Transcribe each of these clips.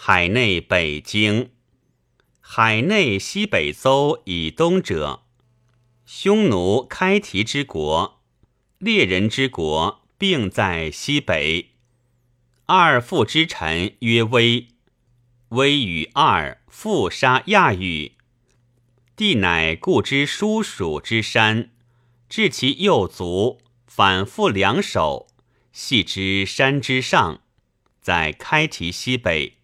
海内北京，海内西北邹以东者，匈奴开提之国，猎人之国，并在西北。二父之臣曰威，威与二父杀亚羽，帝乃故之叔属之山，至其右足，反复两手，系之山之上，在开提西北。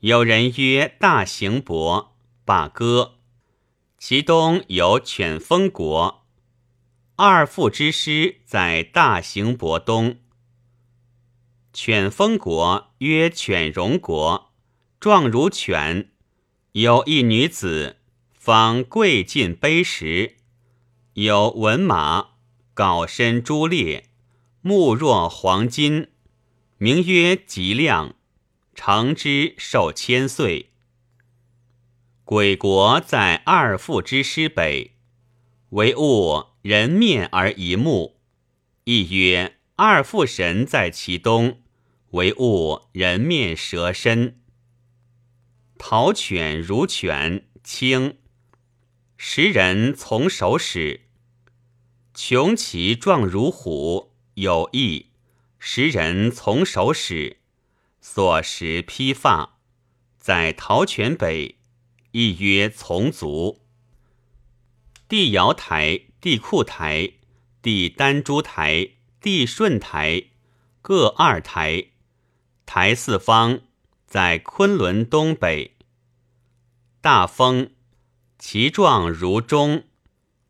有人曰：“大行伯罢歌，其东有犬封国。二父之师在大行伯东。犬封国曰犬戎国，状如犬，有一女子，方跪尽碑石，有文马，缟身朱列，目若黄金，名曰吉亮。”成之寿千岁。鬼国在二父之师北，为物人面而一目，亦曰二父神在其东，为物人面蛇身。陶犬如犬，轻，时人从手使；穷其状如虎，有翼，时人从手使。所食披发，在陶泉北，亦曰从族。帝瑶台、帝库台、帝丹珠台、帝顺台各二台，台四方，在昆仑东北。大峰，其状如钟；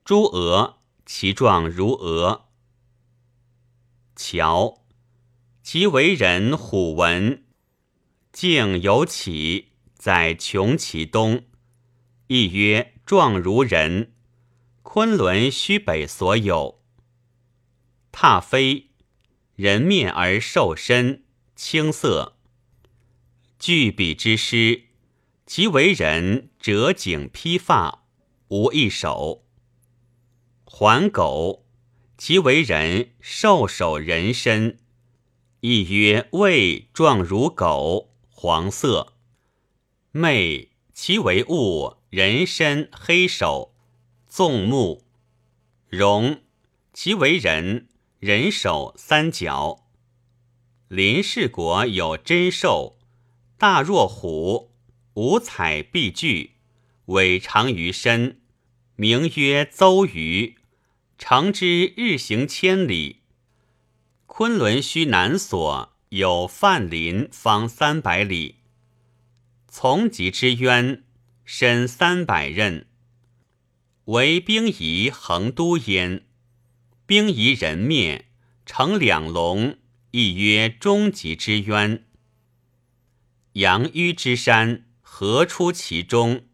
朱鹅，其状如鹅。桥。其为人虎纹，竟有起，在穷其东，亦曰状如人。昆仑虚北所有。踏飞，人面而兽身，青色。巨笔之诗，其为人折颈披发，无一手。环狗，其为人兽首人身。亦曰胃状如狗，黄色。魅其为物，人身黑手，纵目。容其为人，人手三角。林氏国有真兽，大若虎，五彩碧具，尾长于身，名曰邹鱼，常之日行千里。昆仑虚南所有范林，方三百里。从极之渊，深三百仞，为兵夷横都焉。兵夷人灭，成两龙，亦曰终极之渊。阳迂之山，何出其中？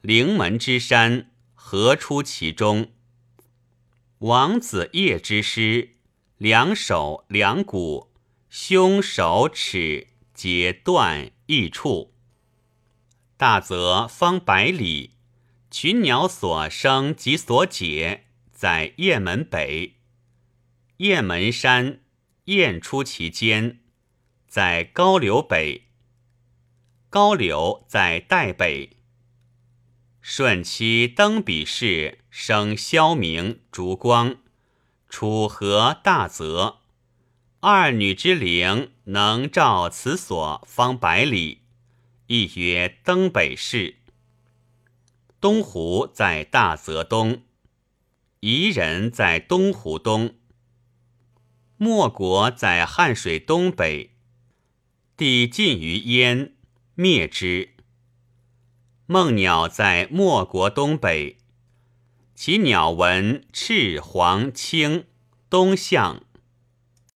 灵门之山，何出其中？王子夜之师。两手两骨，胸手齿皆断异处。大泽方百里，群鸟所生及所解，在雁门北。雁门山，雁出其间，在高柳北。高柳在代北。顺期登彼氏，生萧明、烛光。楚河大泽，二女之灵能照此所方百里，亦曰登北市。东湖在大泽东，夷人在东湖东。莫国在汉水东北，地尽于燕，灭之。梦鸟在莫国东北。其鸟纹赤黄青，东向。